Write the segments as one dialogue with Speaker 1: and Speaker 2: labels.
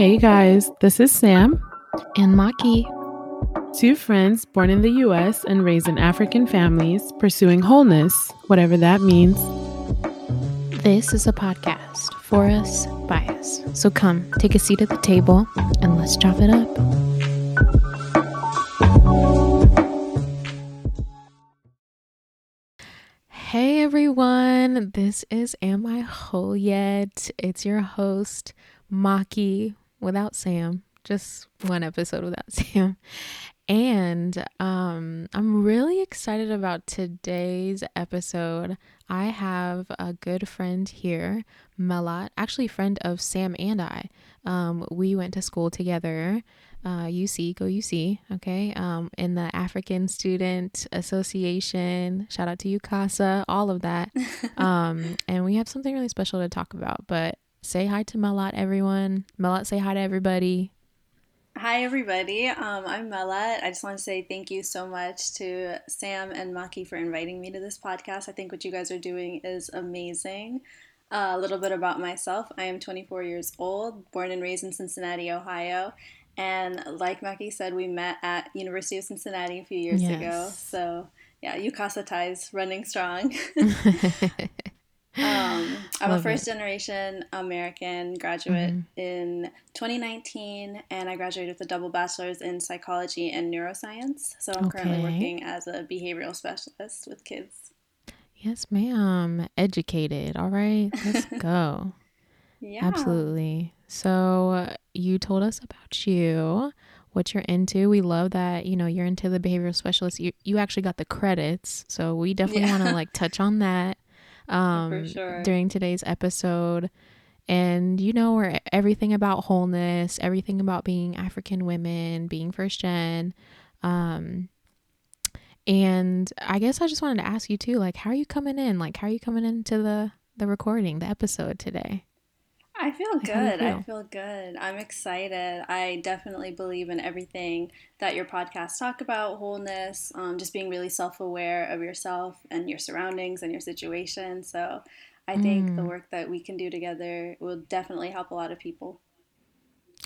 Speaker 1: Hey guys, this is Sam
Speaker 2: and Maki,
Speaker 1: two friends born in the US and raised in African families, pursuing wholeness, whatever that means.
Speaker 2: This is a podcast for us, by us. So come, take a seat at the table, and let's chop it up. Hey everyone, this is Am I Whole Yet? It's your host, Maki, without Sam, just one episode without Sam. And um, I'm really excited about today's episode. I have a good friend here, Melat, actually, friend of Sam and I. Um, we went to school together, uh, UC, go UC, okay, um, in the African Student Association. Shout out to UCASA, all of that. um, and we have something really special to talk about. But say hi to Melat, everyone. Melat, say hi to everybody.
Speaker 3: Hi, everybody. Um, I'm Melat. I just want to say thank you so much to Sam and Maki for inviting me to this podcast. I think what you guys are doing is amazing. Uh, a little bit about myself I am 24 years old, born and raised in Cincinnati, Ohio. And like Maki said, we met at University of Cincinnati a few years yes. ago. So yeah, UCASA ties running strong. Um, I'm Love a first it. generation American graduate mm-hmm. in 2019, and I graduated with a double bachelor's in psychology and neuroscience. So I'm okay. currently working as a behavioral specialist with kids.
Speaker 2: Yes, ma'am. Educated. All right, let's go. yeah. Absolutely. So you told us about you, what you're into. We love that, you know, you're into the behavioral specialist. You you actually got the credits. So we definitely yeah. want to like touch on that um, sure. during today's episode. And you know, we're everything about wholeness, everything about being African women, being first gen. Um, and I guess I just wanted to ask you too, like, how are you coming in? Like, how are you coming into the the recording, the episode today?
Speaker 3: I feel good. Feel? I feel good. I'm excited. I definitely believe in everything that your podcasts talk about wholeness, um, just being really self aware of yourself and your surroundings and your situation. So I think mm. the work that we can do together will definitely help a lot of people.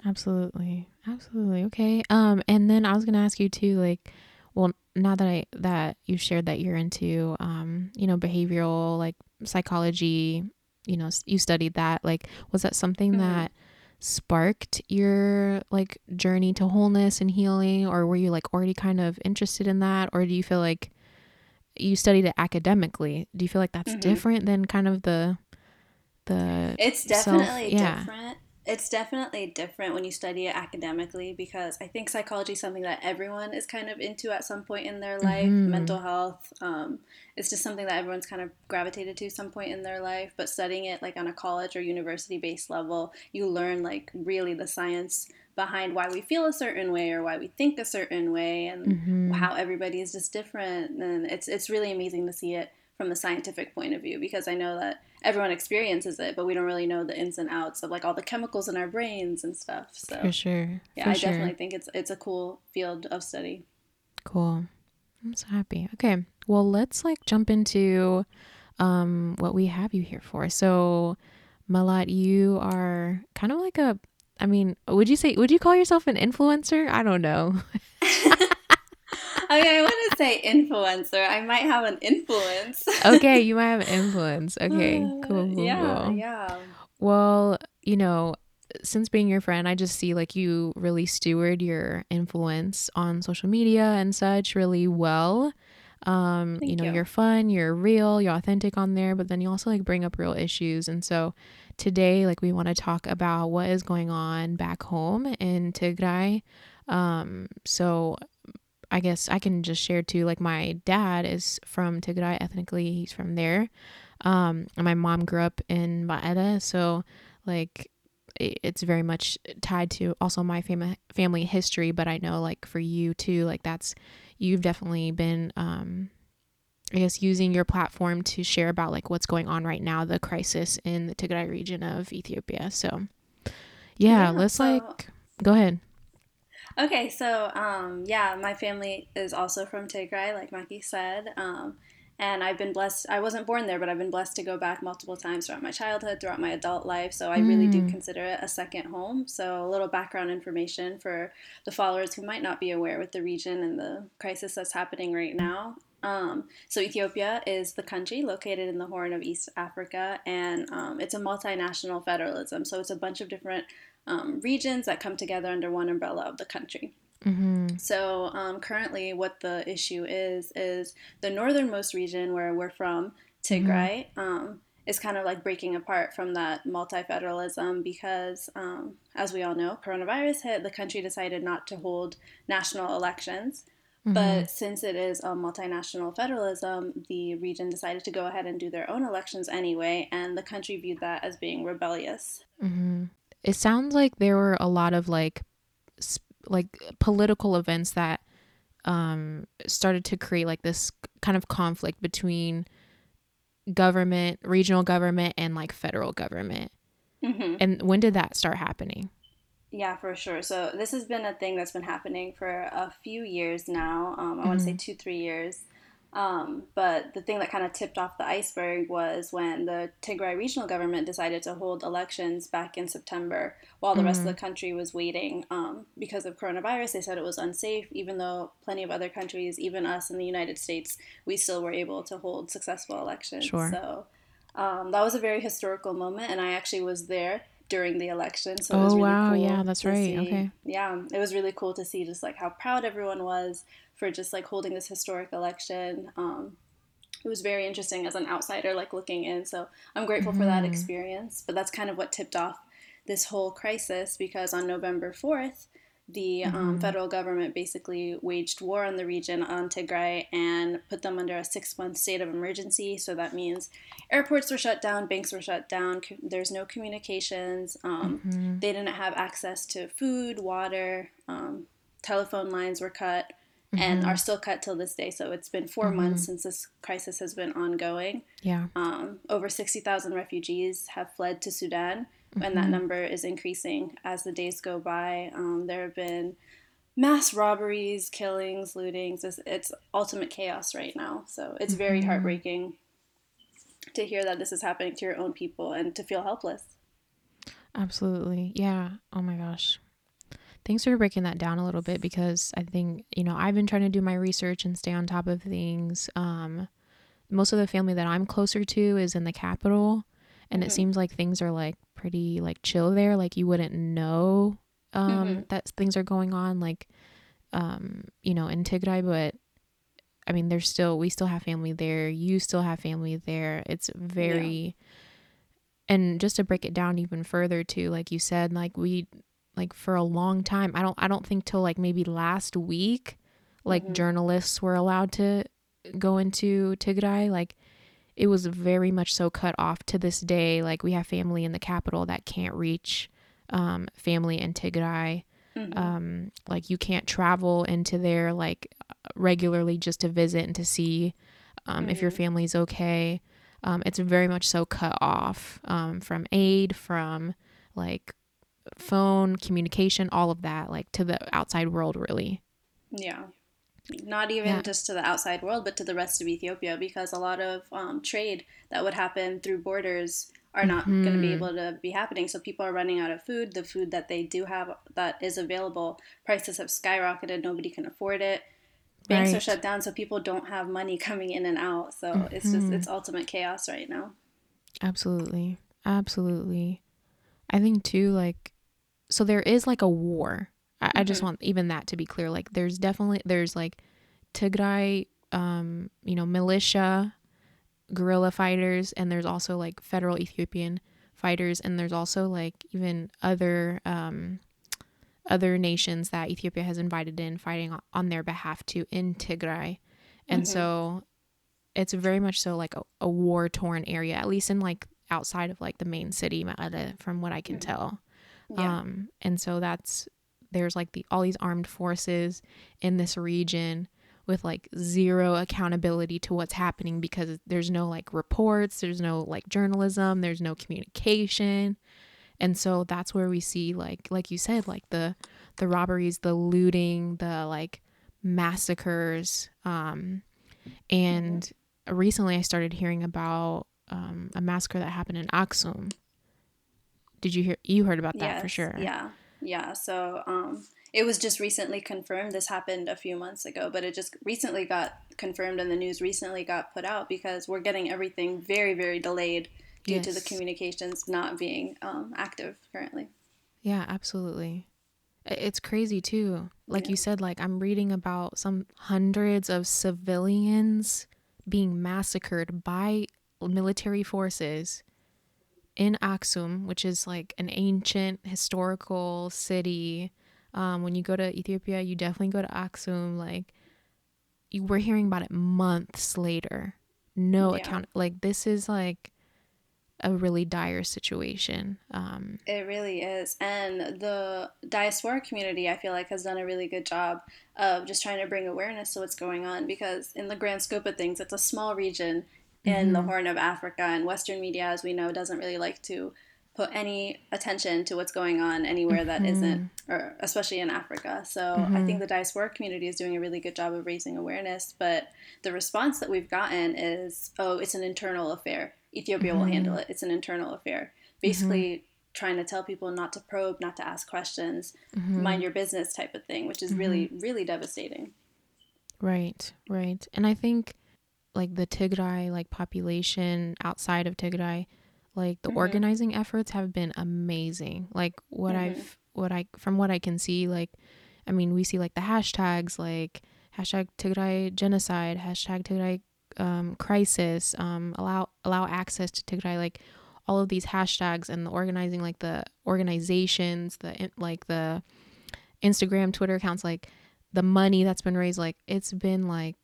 Speaker 2: Absolutely. Absolutely. Okay. Um, and then I was gonna ask you too, like, well, now that I that you shared that you're into um, you know, behavioral like psychology you know you studied that like was that something mm-hmm. that sparked your like journey to wholeness and healing or were you like already kind of interested in that or do you feel like you studied it academically do you feel like that's mm-hmm. different than kind of the the
Speaker 3: it's definitely self, yeah. different it's definitely different when you study it academically because I think psychology is something that everyone is kind of into at some point in their life. Mm-hmm. Mental health, um, it's just something that everyone's kind of gravitated to some point in their life. But studying it like on a college or university based level, you learn like really the science behind why we feel a certain way or why we think a certain way and mm-hmm. how everybody is just different. And it's it's really amazing to see it from the scientific point of view because I know that everyone experiences it, but we don't really know the ins and outs of like all the chemicals in our brains and stuff. So
Speaker 2: for sure,
Speaker 3: yeah,
Speaker 2: for
Speaker 3: I
Speaker 2: sure.
Speaker 3: definitely think it's it's a cool field of study.
Speaker 2: Cool. I'm so happy. Okay, well, let's like jump into um what we have you here for. So, Melat, you are kind of like a I mean, would you say would you call yourself an influencer? I don't know.
Speaker 3: I mean, I want to say influencer. I might have an influence.
Speaker 2: okay, you might have an influence. Okay, cool. cool
Speaker 3: yeah,
Speaker 2: cool.
Speaker 3: yeah.
Speaker 2: Well, you know, since being your friend, I just see like you really steward your influence on social media and such really well. Um, you know, you. you're fun, you're real, you're authentic on there, but then you also like bring up real issues. And so today, like we want to talk about what is going on back home in Tigray. Um, so I guess I can just share too. Like my dad is from Tigray ethnically; he's from there. Um, and my mom grew up in Ma'eda, so like it's very much tied to also my fam- family history. But I know like for you too, like that's you've definitely been um, I guess using your platform to share about like what's going on right now, the crisis in the Tigray region of Ethiopia. So yeah, yeah let's so like go ahead.
Speaker 3: Okay, so um, yeah, my family is also from Tigray, like Maki said. Um, and I've been blessed. I wasn't born there, but I've been blessed to go back multiple times throughout my childhood, throughout my adult life. So I really do mm. consider it a second home. So a little background information for the followers who might not be aware with the region and the crisis that's happening right now. Um, so Ethiopia is the country located in the Horn of East Africa, and um, it's a multinational federalism. So it's a bunch of different um, regions that come together under one umbrella of the country. Mm-hmm. So um, currently, what the issue is is the northernmost region where we're from, Tigray, mm-hmm. um, is kind of like breaking apart from that multi-federalism because, um, as we all know, coronavirus hit. The country decided not to hold national elections. Mm-hmm. But since it is a multinational federalism, the region decided to go ahead and do their own elections anyway, and the country viewed that as being rebellious.
Speaker 2: It sounds like there were a lot of like like political events that um, started to create like this kind of conflict between government, regional government, and like federal government. Mm-hmm. And when did that start happening?
Speaker 3: Yeah, for sure. So this has been a thing that's been happening for a few years now. Um, I mm-hmm. want to say two, three years. Um, but the thing that kind of tipped off the iceberg was when the Tigray regional government decided to hold elections back in September while the mm-hmm. rest of the mm-hmm. country was waiting um, because of coronavirus. They said it was unsafe, even though plenty of other countries, even us in the United States, we still were able to hold successful elections. Sure. So um, that was a very historical moment, and I actually was there during the election. So oh, it was really wow. Cool yeah, that's right. See. Okay. Yeah, it was really cool to see just like how proud everyone was for just like holding this historic election. Um, it was very interesting as an outsider, like looking in. So I'm grateful mm-hmm. for that mm-hmm. experience. But that's kind of what tipped off this whole crisis because on November 4th, the um, mm-hmm. um, federal government basically waged war on the region on Tigray and put them under a six month state of emergency. So that means airports were shut down, banks were shut down, co- there's no communications, um, mm-hmm. they didn't have access to food, water, um, telephone lines were cut mm-hmm. and are still cut till this day. So it's been 4 mm-hmm. months since this crisis has been ongoing. Yeah. Um, over 60,000 refugees have fled to Sudan, mm-hmm. and that mm-hmm. number is increasing as the days go by. Um, there have been mass robberies, killings, lootings. It's, it's, ultimate chaos right now. So it's very mm-hmm. heartbreaking to hear that this is happening to your own people and to feel helpless.
Speaker 2: Absolutely. Yeah. Oh my gosh. Thanks for breaking that down a little bit because I think, you know, I've been trying to do my research and stay on top of things. Um, most of the family that I'm closer to is in the capital, and mm-hmm. it seems like things are like pretty like chill there. Like you wouldn't know um, mm-hmm. that things are going on, like, um, you know, in Tigray, but I mean, there's still, we still have family there. You still have family there. It's very, yeah. and just to break it down even further, too, like you said, like we, like for a long time. I don't I don't think till like maybe last week like mm-hmm. journalists were allowed to go into Tigray like it was very much so cut off to this day like we have family in the capital that can't reach um, family in Tigray mm-hmm. um, like you can't travel into there like regularly just to visit and to see um, mm-hmm. if your mm-hmm. family's okay um, it's very much so cut off um, from aid from like phone communication all of that like to the outside world really.
Speaker 3: Yeah. Not even yeah. just to the outside world but to the rest of ethiopia because a lot of um, trade that would happen through borders are not mm-hmm. going to be able to be happening. So people are running out of food. The food that they do have that is available prices have skyrocketed. Nobody can afford it. Banks right. are shut down so people don't have money coming in and out. So mm-hmm. it's just it's ultimate chaos right now.
Speaker 2: Absolutely. Absolutely. I think too like so there is like a war. I, mm-hmm. I, just mm-hmm. want even that to be clear. Like there's definitely there's like Tigray, um, you know, militia, guerrilla fighters, and there's also like federal Ethiopian fighters, and there's also like even other um, other nations that Ethiopia has invited in fighting on their behalf to in Tigray, and mm-hmm. so it's very much so like a, a war torn area, at least in like outside of like the main city, from what I can mm-hmm. tell. Yeah. Um, and so that's there's like the all these armed forces in this region with like zero accountability to what's happening because there's no like reports, there's no like journalism, there's no communication. And so that's where we see like like you said like the the robberies, the looting, the like massacres um and recently I started hearing about um, a massacre that happened in Aksum. Did you hear? You heard about that yes, for sure.
Speaker 3: Yeah, yeah. So um, it was just recently confirmed. This happened a few months ago, but it just recently got confirmed, and the news recently got put out because we're getting everything very, very delayed due yes. to the communications not being um, active currently.
Speaker 2: Yeah, absolutely. It's crazy too. Like yeah. you said, like I'm reading about some hundreds of civilians being massacred by military forces in Aksum, which is like an ancient historical city. Um, when you go to Ethiopia, you definitely go to Aksum. Like, you, we're hearing about it months later. No yeah. account. Like, this is like a really dire situation. Um,
Speaker 3: it really is. And the diaspora community, I feel like, has done a really good job of just trying to bring awareness to what's going on because, in the grand scope of things, it's a small region in mm-hmm. the Horn of Africa, and Western media, as we know, doesn't really like to put any attention to what's going on anywhere that mm-hmm. not or especially in Africa. So mm-hmm. I think the diaspora community is doing a really good job of raising awareness. But the response that we've gotten is, oh, it's an internal affair. Ethiopia mm-hmm. will handle it. It's an internal affair. Basically, mm-hmm. trying to tell people not to probe, not to ask questions, mm-hmm. mind your business type of thing, which is really, mm-hmm. really devastating.
Speaker 2: Right, right. And I think like the Tigray like population outside of Tigray, like the mm-hmm. organizing efforts have been amazing. Like what mm-hmm. I've what I from what I can see, like I mean we see like the hashtags like hashtag Tigray genocide, hashtag Tigray um, crisis, um, allow allow access to Tigray, like all of these hashtags and the organizing, like the organizations, the like the Instagram, Twitter accounts, like the money that's been raised, like it's been like,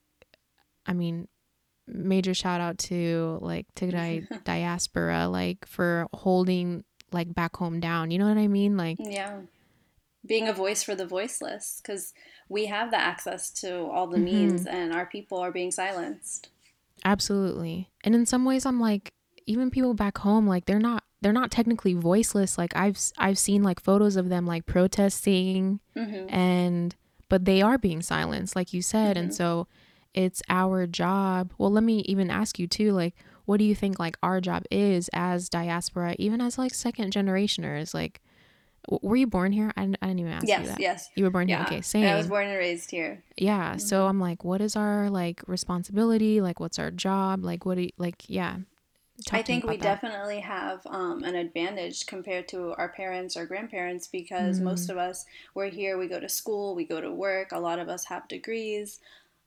Speaker 2: I mean, major shout out to like Tigray diaspora, like for holding like back home down. You know what I mean? Like
Speaker 3: yeah, being a voice for the voiceless, because we have the access to all the mm-hmm. means, and our people are being silenced.
Speaker 2: Absolutely. And in some ways I'm like even people back home like they're not they're not technically voiceless. Like I've I've seen like photos of them like protesting mm-hmm. and but they are being silenced like you said mm-hmm. and so it's our job. Well, let me even ask you too like what do you think like our job is as diaspora even as like second generationers like were you born here? I, I didn't even ask
Speaker 3: yes,
Speaker 2: you that.
Speaker 3: Yes,
Speaker 2: You were born
Speaker 3: yeah.
Speaker 2: here. Okay, same.
Speaker 3: I was born and raised here.
Speaker 2: Yeah. Mm-hmm. So I'm like, what is our like responsibility? Like, what's our job? Like, what do you like? Yeah.
Speaker 3: I think we that. definitely have um, an advantage compared to our parents or grandparents because mm-hmm. most of us we're here. We go to school. We go to work. A lot of us have degrees.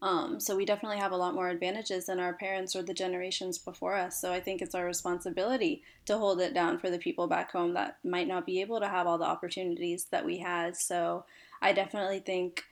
Speaker 3: Um, so we definitely have a lot more advantages than our parents or the generations before us. So I think it's our responsibility to hold it down for the people back home that might not be able to have all the opportunities that we had. So I definitely think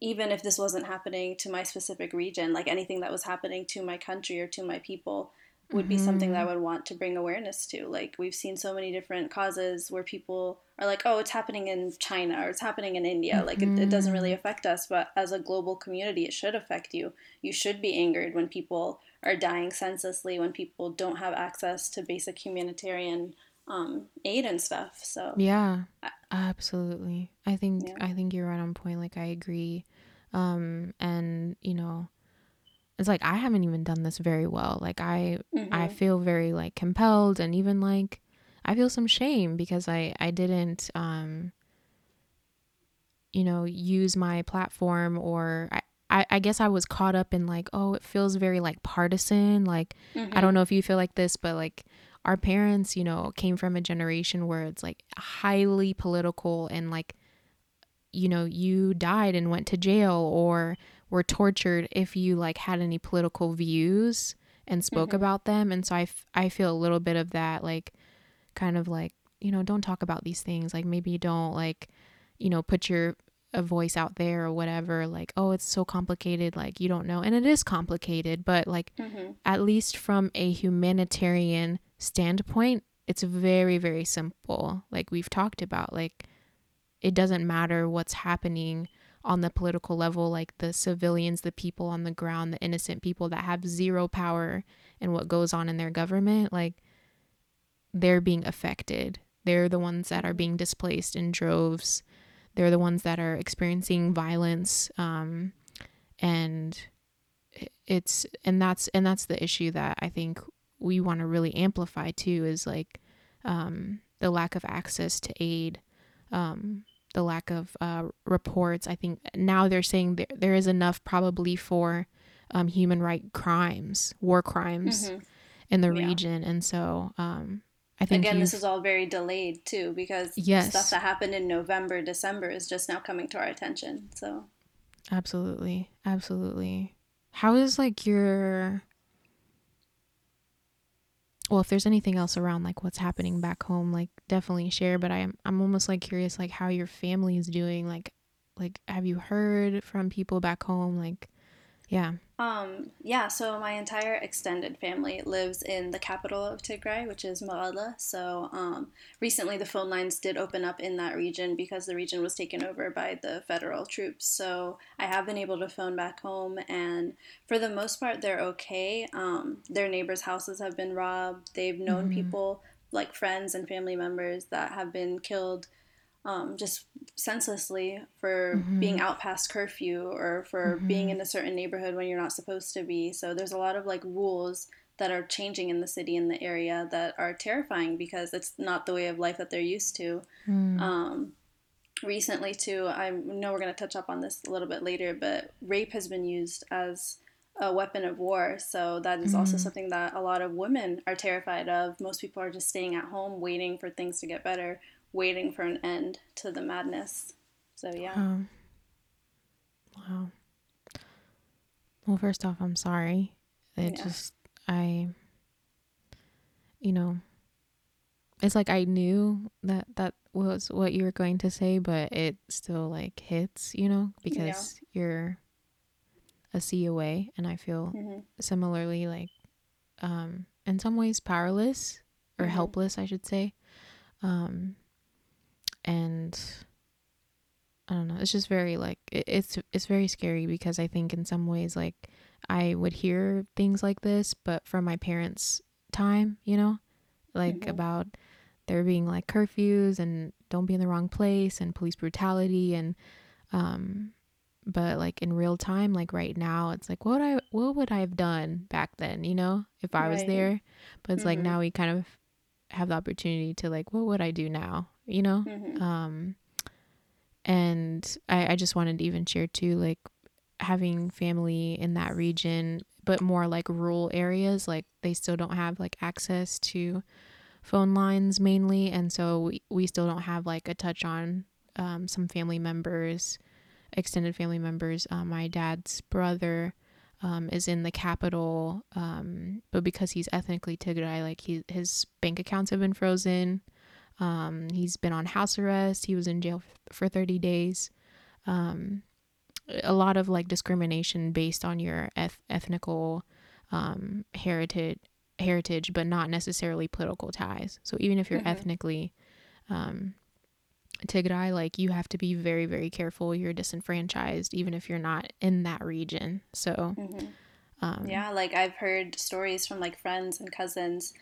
Speaker 3: even if this wasn't happening to my specific region, like anything that was happening to my country or to my people, would be mm-hmm. something that I mm-hmm. would want to bring awareness to. Like we've seen so many different causes where people are like, oh, it's happening in China or it's happening in India. Mm-hmm. Like it, it, doesn't really mm-hmm. affect us, but as a global community, it should affect you. You should be angered when people are dying senselessly, when people don't have access to basic humanitarian um, aid and stuff. So
Speaker 2: yeah, absolutely. I think yeah. I think you're right on point. Like I agree. Um, and you know, it's like I haven't even done this very well. Like I mm-hmm. I feel very like compelled and even like I feel some shame because I I didn't um you know use my platform or I I, I guess I was caught up in like, oh, it feels very like partisan. Like, mm-hmm. I don't know if you feel like this, but like our parents, you know, came from a generation where it's like highly political and like, you know, you died and went to jail or were tortured if you like had any political views and spoke mm-hmm. about them. And so I, f- I feel a little bit of that like kind of like you know don't talk about these things. Like maybe don't like you know put your a voice out there or whatever. Like oh it's so complicated. Like you don't know. And it is complicated but like mm-hmm. at least from a humanitarian standpoint it's very very simple. Like we've talked about like it doesn't matter what's happening on the political level, like the civilians, the people on the ground, the innocent people that have zero power in what goes on in their government, like they're being affected. They're the ones that are being displaced in droves. They're the ones that are experiencing violence. Um, and it's and that's and that's the issue that I think we want to really amplify too is like um, the lack of access to aid, um, the lack of uh, reports. I think now they're saying there, there is enough probably for um, human right crimes, war crimes mm-hmm. in the yeah. region, and so um, I think
Speaker 3: again this is all very delayed too because yes. stuff that happened in November, December is just now coming to our attention. So
Speaker 2: absolutely, absolutely. How is like your well if there's anything else around like what's happening back home like definitely share but i'm i'm almost like curious like how your family is doing like like have you heard from people back home like yeah.
Speaker 3: Um, yeah, so my entire extended family lives in the capital of Tigray, which is Mekelle. So um, recently the phone lines did open up in that region because the region was taken over by the federal troops. So I have been able to phone back home, and for the most part, they're okay. Um, their neighbors' houses have been robbed. They've known mm-hmm. people, like friends and family members, that have been killed um, just senselessly for mm-hmm. being out past curfew or for mm-hmm. being in a certain neighborhood when you're not supposed to be. So there's a lot of like rules that are changing in the city in the area that are terrifying because it's not the way of life that they're used to. Mm. Um, recently, too, I know we're going to touch up on this a little bit later, but rape has been used as a weapon of war. So that is mm. also something that a lot of women are terrified of. Most people are just staying at home waiting for things to get better waiting for an end to the madness. So yeah. Wow.
Speaker 2: wow. Well, first off, I'm sorry. It yeah. just I you know it's like I knew that that was what you were going to say, but it still like hits, you know, because yeah. you're a sea away and I feel mm-hmm. similarly like um in some ways powerless or mm-hmm. helpless, I should say. Um and I don't know. It's just very like it, it's it's very scary because I think in some ways like I would hear things like this, but from my parents' time, you know, like mm-hmm. about there being like curfews and don't be in the wrong place and police brutality and um but like in real time like right now it's like what I what would I have done back then, you know, if I right. was there. But it's mm-hmm. like now we kind of have the opportunity to like what would I do now? You know? Mm-hmm. Um, and I, I just wanted to even share too, like having family in that region, but more like rural areas, like they still don't have like access to phone lines mainly. And so we, we still don't have like a touch on um, some family members, extended family members. Uh, my dad's brother um, is in the capital, um, but because he's ethnically Tigray, like he, his bank accounts have been frozen. Um, he's been on house arrest. He was in jail for 30 days. Um, a lot of like discrimination based on your eth- ethnical um, heritage, heritage, but not necessarily political ties. So even if you're mm-hmm. ethnically um, Tigray, like you have to be very, very careful. You're disenfranchised, even if you're not in that region. So,
Speaker 3: mm-hmm. um, yeah, like I've heard stories from like friends and cousins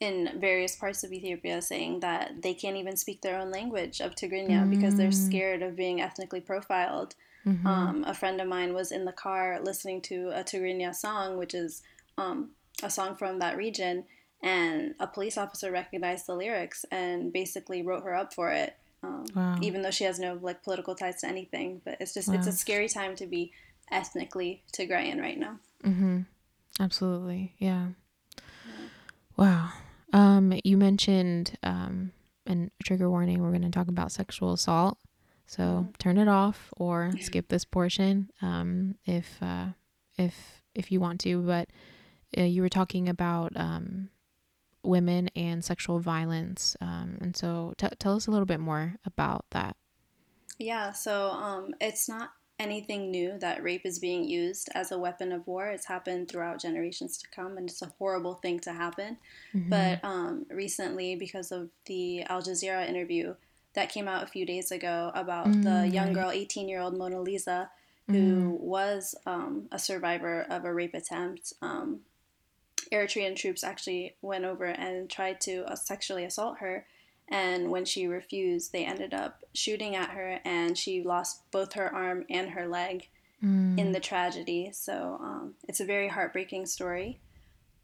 Speaker 3: in various parts of Ethiopia saying that they can't even speak their own language of Tigrinya mm. because they're mm. scared of being ethnically profiled. Mm-hmm. Um, a friend of mine was in the car listening to a Tigrinya song, which is um, a song from that region, and a police officer recognized the lyrics and basically wrote her up for it. Um, wow. Even though she has no like political ties to anything, but it's just wow. it's a scary time to be ethnically Tigrayan right now.
Speaker 2: Mm-hmm. Absolutely, yeah. yeah. Wow. Um, you mentioned um, and trigger warning. We're going to talk about sexual assault. So mm-hmm. turn it off or skip this portion um, if uh, if if you want to. But uh, you were talking about um, women and sexual violence, um, and so t- tell us a little bit more about that.
Speaker 3: Yeah, so um, it's not anything new that rape is being used as a weapon of war. It's happened throughout generations to come, and it's a horrible thing to happen. Mm-hmm. But um, recently, because of the Al Jazeera interview that came out a few days ago about mm-hmm. the young girl, 18 year old Mona Lisa, who mm-hmm. was um, a survivor of a rape attempt. Um, Eritrean troops actually went over and tried to uh, sexually assault her and when she refused, they ended up shooting at her, and she lost both her arm and her leg. mm. in the tragedy. So um, it's a very heartbreaking story.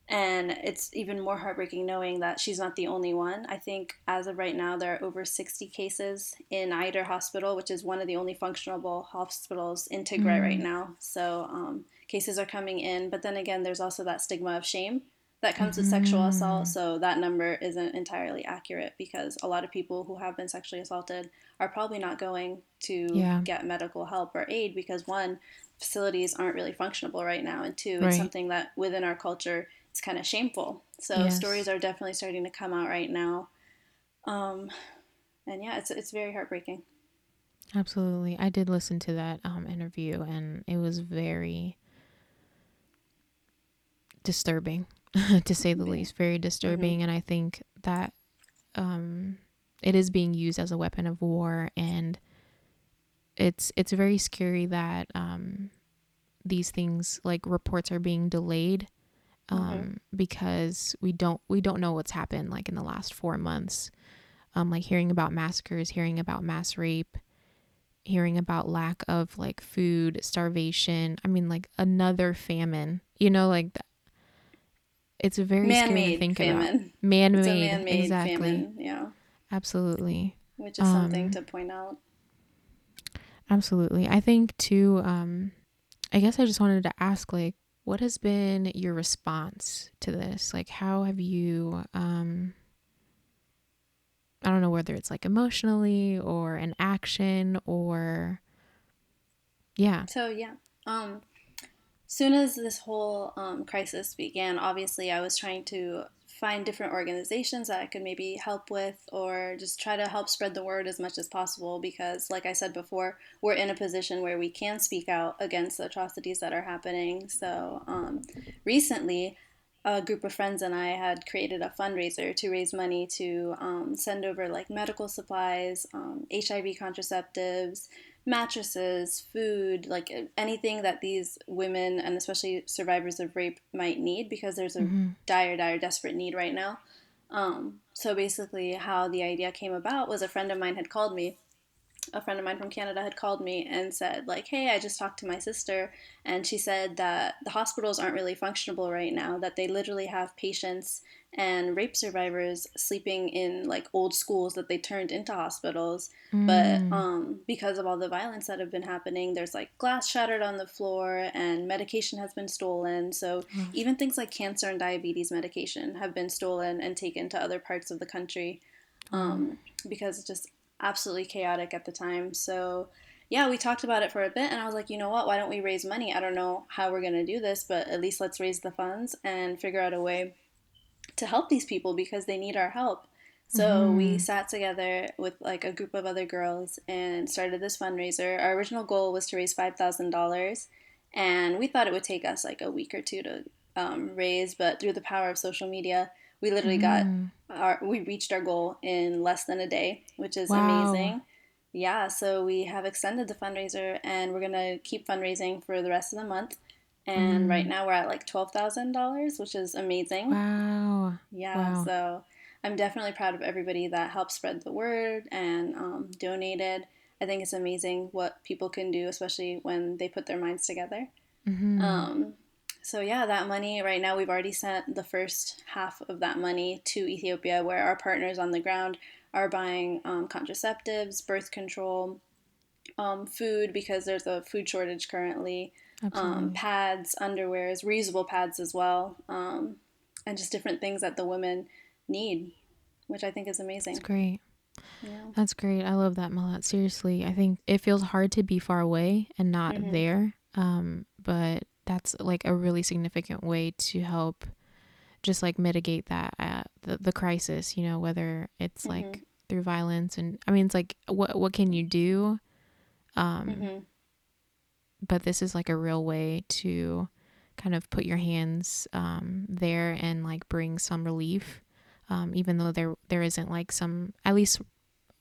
Speaker 3: And it's even more heartbreaking knowing that she's not the only one. I think as of right now, there are over 60 cases in Ayder Hospital, which is one of the only functional hospitals in Tigray mm. right now. So um, cases are coming in. But then again, there's also that stigma of shame that comes with sexual assault. Mm. So that number isn't entirely accurate because a lot of people who have been sexually assaulted are probably not going to yeah. get medical help or aid because one, facilities aren't really functionable right now, and two, right. it's something that within our culture it's kind of shameful. So yes. stories are definitely starting to come out right now. Um, and yeah, it's it's very heartbreaking.
Speaker 2: Absolutely, I did listen to that um, interview, and it was very disturbing, to say the least. Very disturbing, mm-hmm. and I think that um, it is being used as a weapon of war, and it's it's very scary that um, these things like reports are being delayed um, mm-hmm. because we don't we don't know what's happened like in the last four months. Um, like hearing about massacres, hearing about mass rape, hearing about lack of like food, starvation. I mean, like another famine. You know, like th- it's a very man-made to think famine. about. Man-made, man-made exactly. Famine. Yeah, absolutely.
Speaker 3: Which is something um, to point out.
Speaker 2: Absolutely, I think too. Um, I guess I just wanted to ask, like, what has been your response to this? Like, how have you, um, I don't know whether it's like emotionally or an action or, yeah.
Speaker 3: So, yeah. Um, soon as this whole um, crisis began, obviously I was trying to find different organizations that I could maybe help with or just try to help spread the word as much as possible because, like I said before, we're in a position where we can speak out against the atrocities that are happening. So, um, recently, a group of friends and I had created a fundraiser to raise money to um, send over like medical supplies, um, HIV contraceptives, mattresses, food, like anything that these women and especially survivors of rape might need because there's a mm-hmm. dire, dire, desperate need right now. Um, so basically, how the idea came about was a friend of mine had called me a friend of mine from Canada had called me and said like, "Hey, I just talked to my sister and she said that the hospitals aren't really functionable right now, that they literally have patients and rape survivors sleeping in like old schools that they turned into hospitals. Mm. But um, because of all the violence that have been happening, there's like glass shattered on the floor and medication has been stolen. So mm. even things like cancer and diabetes medication have been stolen and taken to other parts of the country um, because it's just absolutely chaotic at the time. So, yeah, we talked about it for a bit, and I was like, you know what? Why don't we raise money? I don't know how we're going to do this, but at least let's raise the funds and figure out a way to help these people because they need our help. So mm-hmm. we sat together with like a group of other girls and started this fundraiser. Our original goal was to raise five thousand dollars, and we thought it would take us like a week or two to um, raise. But through the power of social media, we literally mm. got our we reached our goal in less than a day, which is wow. amazing. Yeah, so we have extended the fundraiser and we're gonna keep fundraising for the rest of the month. And mm. right now we're at like twelve thousand dollars, which is amazing. Wow. Yeah. Wow. So I'm definitely proud of everybody that helped spread the word and um, donated. I think it's amazing what people can do, especially when they put their minds together. Mm-hmm. Um, so yeah, that money right now we've already sent the first half of that money to Ethiopia, where our partners on the ground are buying um, contraceptives, birth control, um, food because there's a food shortage currently, um, pads, underwears, reusable pads as well, um, and just different things that the women need, which I think is amazing.
Speaker 2: That's great. Yeah. That's great. I love that, Melat. Seriously, I think it feels hard to be far away and not mm-hmm. there. Um, but that's like a really significant way to help just like mitigate that uh, the, the crisis you know whether it's mm-hmm. like through violence and i mean it's like what what can you do um mm-hmm. but this is like a real way to kind of put your hands um there and like bring some relief um even though there there isn't like some at least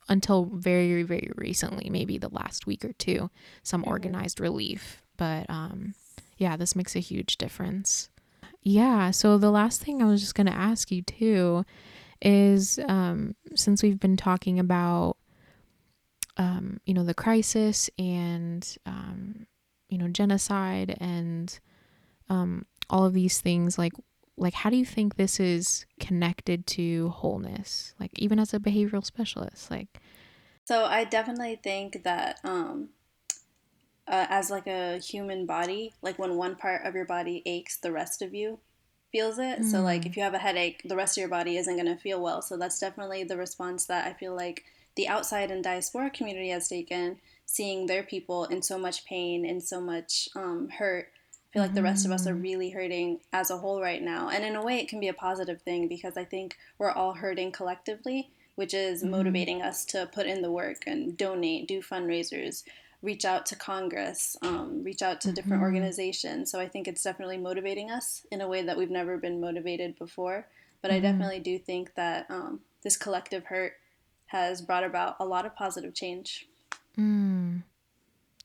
Speaker 2: until very very recently maybe the last week or two some mm-hmm. organized relief but um yeah, this makes a huge difference. Yeah, so the last thing I was just going to ask you too is um, since we've been talking about, um, you know, the crisis and um, you know, genocide and um, all of these things. Like, like how do you think this is connected to wholeness? Like, even as a behavioral specialist, like.
Speaker 3: So I definitely think that um, uh, as like a human body, like when one part of your body aches, the rest of you feels it. Mm. So like mm. if you have a headache, the rest of your body isn't going to feel well. So that's definitely the response that I feel like the outside and diaspora community has taken, seeing their people in so much pain and so much um, hurt. I feel like the rest of us are mm. really hurting as a whole right now. And in a way, it can be a positive thing because I think we're all hurting collectively, which is mm. motivating us to put in the work and donate, do fundraisers, reach out to Congress, um, reach out to different mm-hmm. organizations. So I think it's definitely motivating us in a way that we've never been motivated before. But mm-hmm. I definitely do think that um, this collective hurt has brought about a lot of positive change.
Speaker 2: Mm.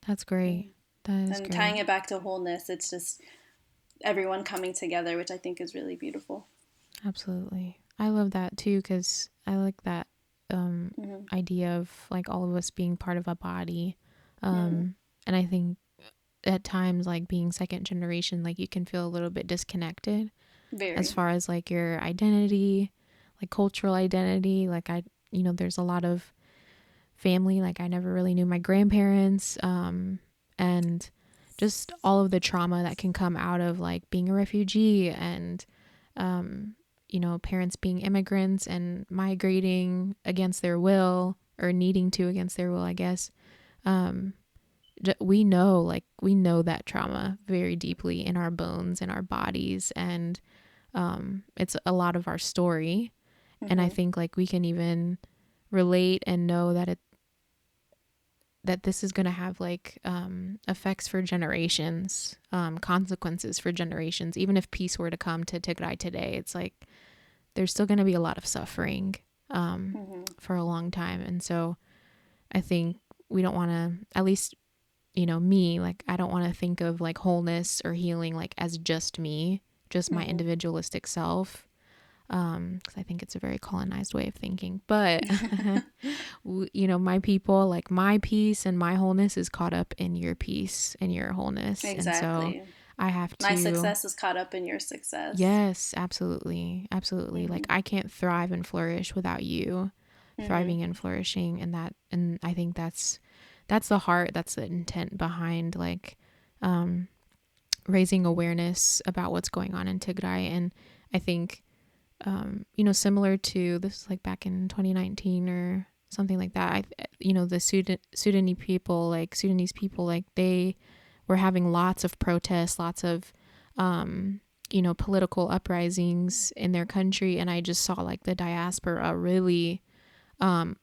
Speaker 2: That's great. That is
Speaker 3: and
Speaker 2: great.
Speaker 3: tying it back to wholeness, it's just everyone coming together, which I think is really beautiful.
Speaker 2: Absolutely. I love that too because I like that um, mm-hmm. idea of like all of us being part of a body um, mm. And I think at times, like being second generation, like you can feel a little bit disconnected Very. as far as like your identity, like cultural identity. Like, I, you know, there's a lot of family. Like, I never really knew my grandparents. Um, and just all of the trauma that can come out of like being a refugee and, um, you know, parents being immigrants and migrating against their will or needing to against their will, I guess um, we know like we know that trauma very deeply in our bones in our bodies and um, it's a lot of our story mm-hmm. and i mm-hmm. think like we can even relate and know that it that this is going to have like um, effects for generations um, consequences for generations even if peace were to come to tigray today it's like there's still going to be a lot of suffering um, mm-hmm. for a long time and so i think we don't want to at least you know me like i don't want to think of like wholeness or healing like as just me just my mm-hmm. individualistic self um because i think it's a very colonized way of thinking. But you know my people like my peace and my wholeness is caught up in your peace and your wholeness. Exactly and so i have to
Speaker 3: my success is caught up in your success.
Speaker 2: Yes absolutely absolutely. Mm-hmm. like i can't thrive and flourish without you mm-hmm. thriving and flourishing and that and i think that's that's the heart that's the intent behind like um raising awareness about what's going on in tigray and i think um you know similar to this like back in 2019 or something like that i you know the sudan sudanese people like sudanese people like they were having lots of protests lots of um you know political uprisings in their country and i just saw like the diaspora really um,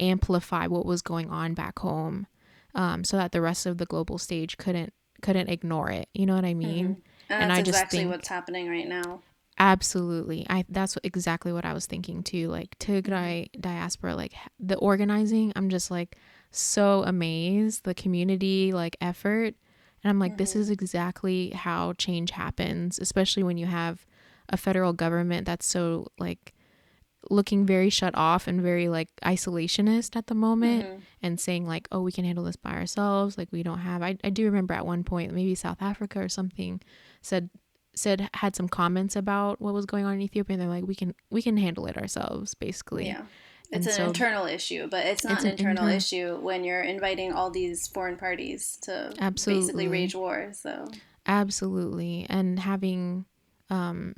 Speaker 2: amplify what was going on back home um, so that the rest of the global stage couldn't couldn't ignore it. You know what i mean? Mm-hmm.
Speaker 3: and, and i just exactly think, what's happening right now.
Speaker 2: Absolutely. I that's exactly what i was thinking too. Like tigray diaspora like the organizing i'm just like so amazed. The community like effort. And i'm like mm-hmm. this is exactly how change happens especially when you have a federal government that's so like looking very shut off and very like isolationist at the moment mm-hmm. and saying like oh we can handle this by ourselves. Like we don't have I, I do remember at one point maybe south africa or something said said had some comments about what was going on in ethiopia and they're like we can we can handle it ourselves basically.
Speaker 3: Yeah. It's and an so, internal issue but it's not it's an, an internal inter- issue when you're inviting all these foreign parties to absolutely. basically wage war so.
Speaker 2: Absolutely. And having um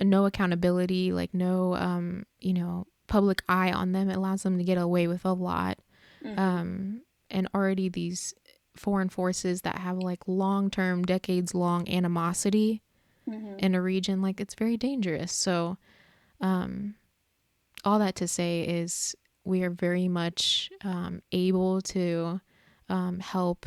Speaker 2: no accountability, like no, um, you know, public eye on them. It allows them to get away with a lot. Mm-hmm. Um, and already these foreign forces that have like long term, decades long animosity mm-hmm. in a region, like it's very dangerous. So, um, all that to say is we are very much um, able to um, help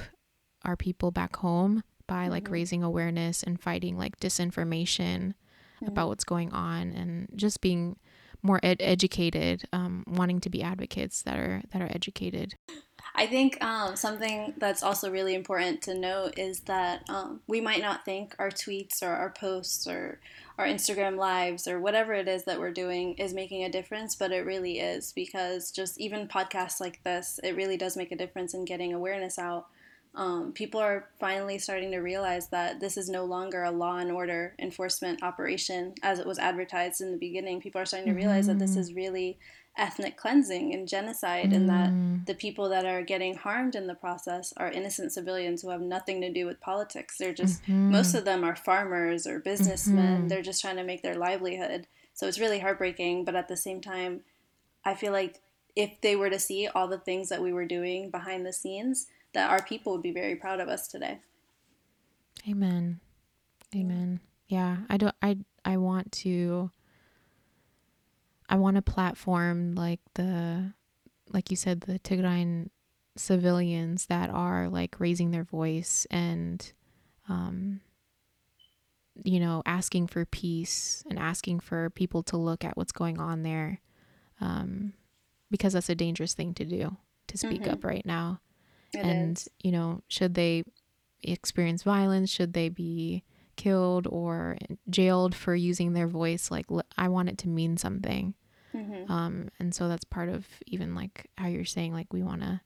Speaker 2: our people back home by like mm-hmm. raising awareness and fighting like disinformation mm-hmm. about what's going on and just being more ed- educated, um, wanting to be advocates that are that are educated.
Speaker 3: I think um, something that's also really important to note is that um, we might not think our tweets or our posts or our Instagram lives or whatever it is that we're doing is making a difference, but it really is because just even podcasts like this, it really does make a difference in getting awareness out um, people are finally starting to realize that this is no longer a law and order enforcement operation as it was advertised in the beginning. People are starting to realize mm-hmm. that this mm-hmm. is really ethnic cleansing and genocide, mm. and that mm. the people that are getting harmed in the process are innocent civilians who have nothing to do with politics. They're just, mm-hmm. most of them are farmers or businessmen. Mm-hmm. They're just trying to make their livelihood. So it's really heartbreaking, but at the same time, I feel like if they were to see all the things that we were doing behind the scenes, that our people would be very proud of us today.
Speaker 2: Amen. Amen. Yeah, I don't I I want to I want a platform like the like you said the Tigrayan civilians that are like raising their voice and um you know asking for peace and asking for people to look at what's going on there um because that's a dangerous thing to do to speak mm-hmm. up right now it and is. you know should they experience violence should they be killed or jailed for using their voice like i want it to mean something mm-hmm. um and so that's part of even like how you're saying like we want to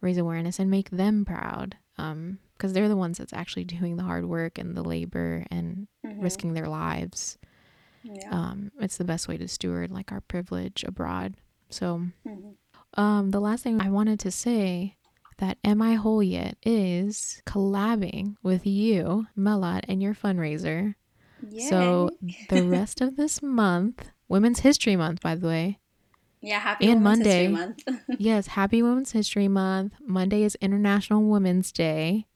Speaker 2: raise awareness and make them proud um because they're the ones that's actually doing the hard work and the labor and mm-hmm. risking their lives yeah. um it's the best way to steward like our privilege abroad so mm-hmm. um the last thing i wanted to say that Am I Whole Yet is collabing with you, Melat, and your fundraiser. Yay. So the rest of this month, Women's History Month, by the way.
Speaker 3: Yeah, happy and Women's Monday, History Month.
Speaker 2: yes, happy Women's History Month. Monday is International Women's Day.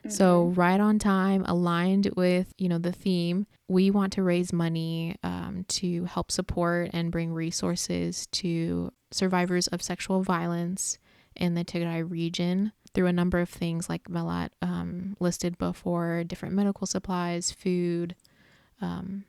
Speaker 2: Mm-hmm. So right on time, aligned with you know the theme. We want to raise money um, to help support and bring resources to survivors of sexual violence in the Tigray region through a number of things like Melat um, listed before different medical supplies, food, um,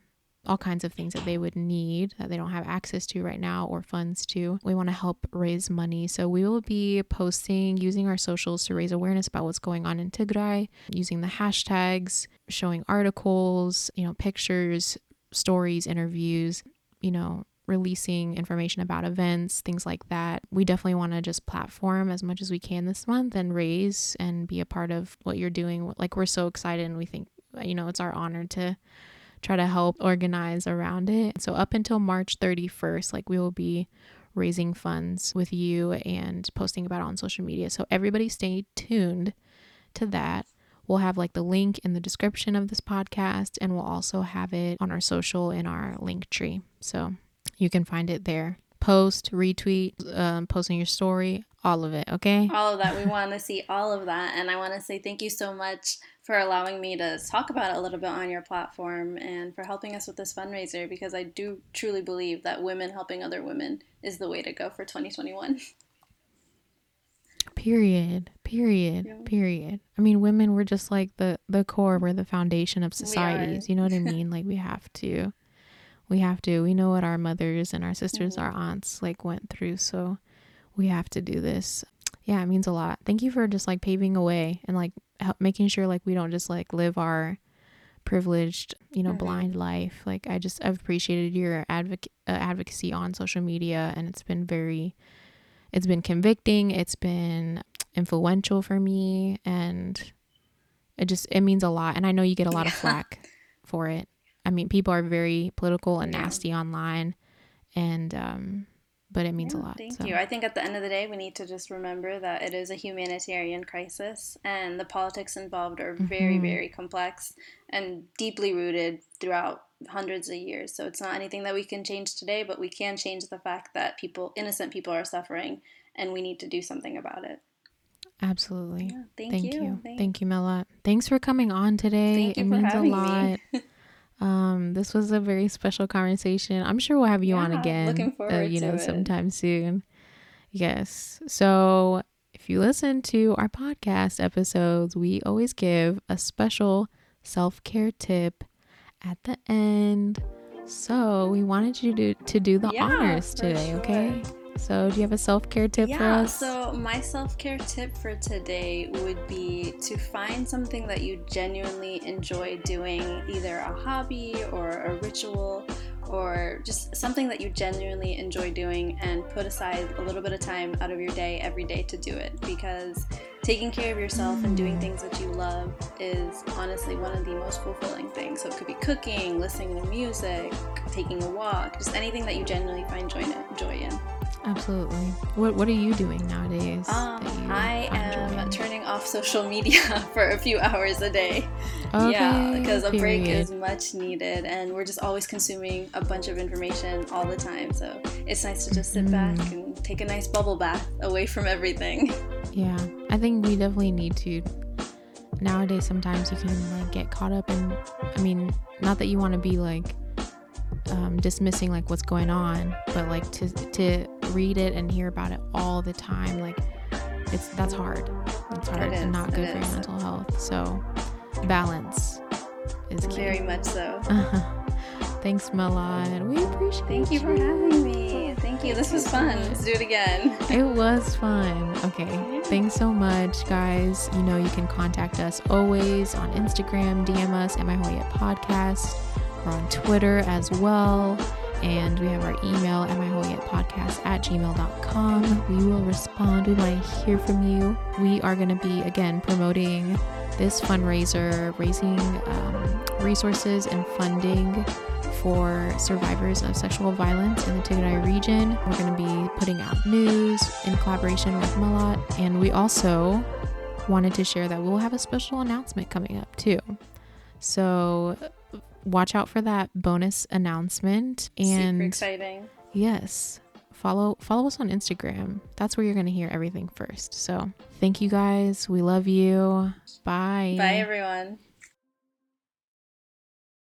Speaker 2: all kinds of things that they would need that they don't have access to right now or funds to. We want to help raise money. So we will be posting using our socials to raise awareness about what's going on in Tigray, using the hashtags, showing articles, you know, pictures, stories, interviews, you know, releasing information about events, things like that. We definitely want to just platform as much as we can this month and raise and be a part of what you're doing. Like, we're so excited and we think, you know, it's our honor to try to help organize around it. So, up until March 31st, like, we will be raising funds with you and posting about it on social media. So, everybody stay tuned to that. We'll have like the link in the description of this podcast, and we'll also have it on our social in our link tree. So you can find it there. Post, retweet, um, posting your story, all of it, okay?
Speaker 3: All of that. We want to see all of that. And I want to say thank you so much for allowing me to talk about it a little bit on your platform and for helping us with this fundraiser because I do truly believe that women helping other women is the way to go for 2021.
Speaker 2: Period. Period. Yeah. Period. I mean, women were just like the the core, we're the foundation of societies. You know what I mean? like we have to we have to we know what our mothers and our sisters mm-hmm. our aunts like went through so we have to do this yeah it means a lot thank you for just like paving a way and like help, making sure like we don't just like live our privileged you know mm-hmm. blind life like i just i've appreciated your advoc- uh, advocacy on social media and it's been very it's been convicting it's been influential for me and it just it means a lot and i know you get a lot yeah. of flack for it I mean, people are very political and nasty online, and um, but it means yeah, a lot.
Speaker 3: Thank so. you. I think at the end of the day, we need to just remember that it is a humanitarian crisis, and the politics involved are very, mm-hmm. very complex and deeply rooted throughout hundreds of years. So it's not anything that we can change today, but we can change the fact that people, innocent people, are suffering, and we need to do something about it.
Speaker 2: Absolutely.
Speaker 3: Yeah, thank, thank, you.
Speaker 2: you. Thank you, Melat. Thanks for coming on today. Thank it means a lot. Um, this was a very special conversation. I'm sure we'll have you yeah, on again. Looking forward uh, you know, sometime soon. Yes. So if you listen to our podcast episodes, we always give a special self care tip at the end. So we wanted you to, to do the yeah, honors today, sure. okay? So, do you have a self care tip
Speaker 3: yeah,
Speaker 2: for us?
Speaker 3: So, my self care tip for today would be to find something that you genuinely enjoy doing, either a hobby or a ritual or just something that you genuinely enjoy doing and put aside a little bit of time out of your day every day to do it because taking care of yourself and doing mm. things that you love is honestly one of the most fulfilling things. So it could be cooking, listening to music, taking a walk, just anything that you genuinely find joy in.
Speaker 2: Absolutely. What What are you doing nowadays?
Speaker 3: Um, I am turning off social media for a few hours a day. Okay, yeah, because a break is much needed, and we're just always consuming a bunch of information all the time. So it's nice to just sit mm-hmm. back and take a nice bubble bath away from everything.
Speaker 2: Yeah, I think we definitely need to. Nowadays, sometimes you can like get caught up in. I mean, not that you want to be like um, dismissing like what's going on, but like to to read it and hear about it all the time, like it's that's hard. It's hard and not good for your mental health. So balance is key.
Speaker 3: Very much so.
Speaker 2: Thanks, Melat. We appreciate
Speaker 3: Thank you for having me. Thank you. This was fun. Let's do it again.
Speaker 2: it was fun. Okay. Thanks so much, guys. You know, you can contact us always on Instagram, DM us at Am I Whole Yet Podcast. We're on Twitter as well. And we have our email at amiwholeyetpodcast at gmail.com. We will respond. We want to hear from you. We are going to be, again, promoting this fundraiser, raising um, resources and funding for survivors of sexual violence in the Tigray region. We're going to be putting out news in collaboration with Melat. And we also wanted to share that we'll have a special announcement coming up too. So watch out for that bonus announcement and
Speaker 3: super exciting.
Speaker 2: Yes. Follow follow us on Instagram. That's where you're going to hear everything first. So, thank you guys. We love you. Bye.
Speaker 3: Bye everyone.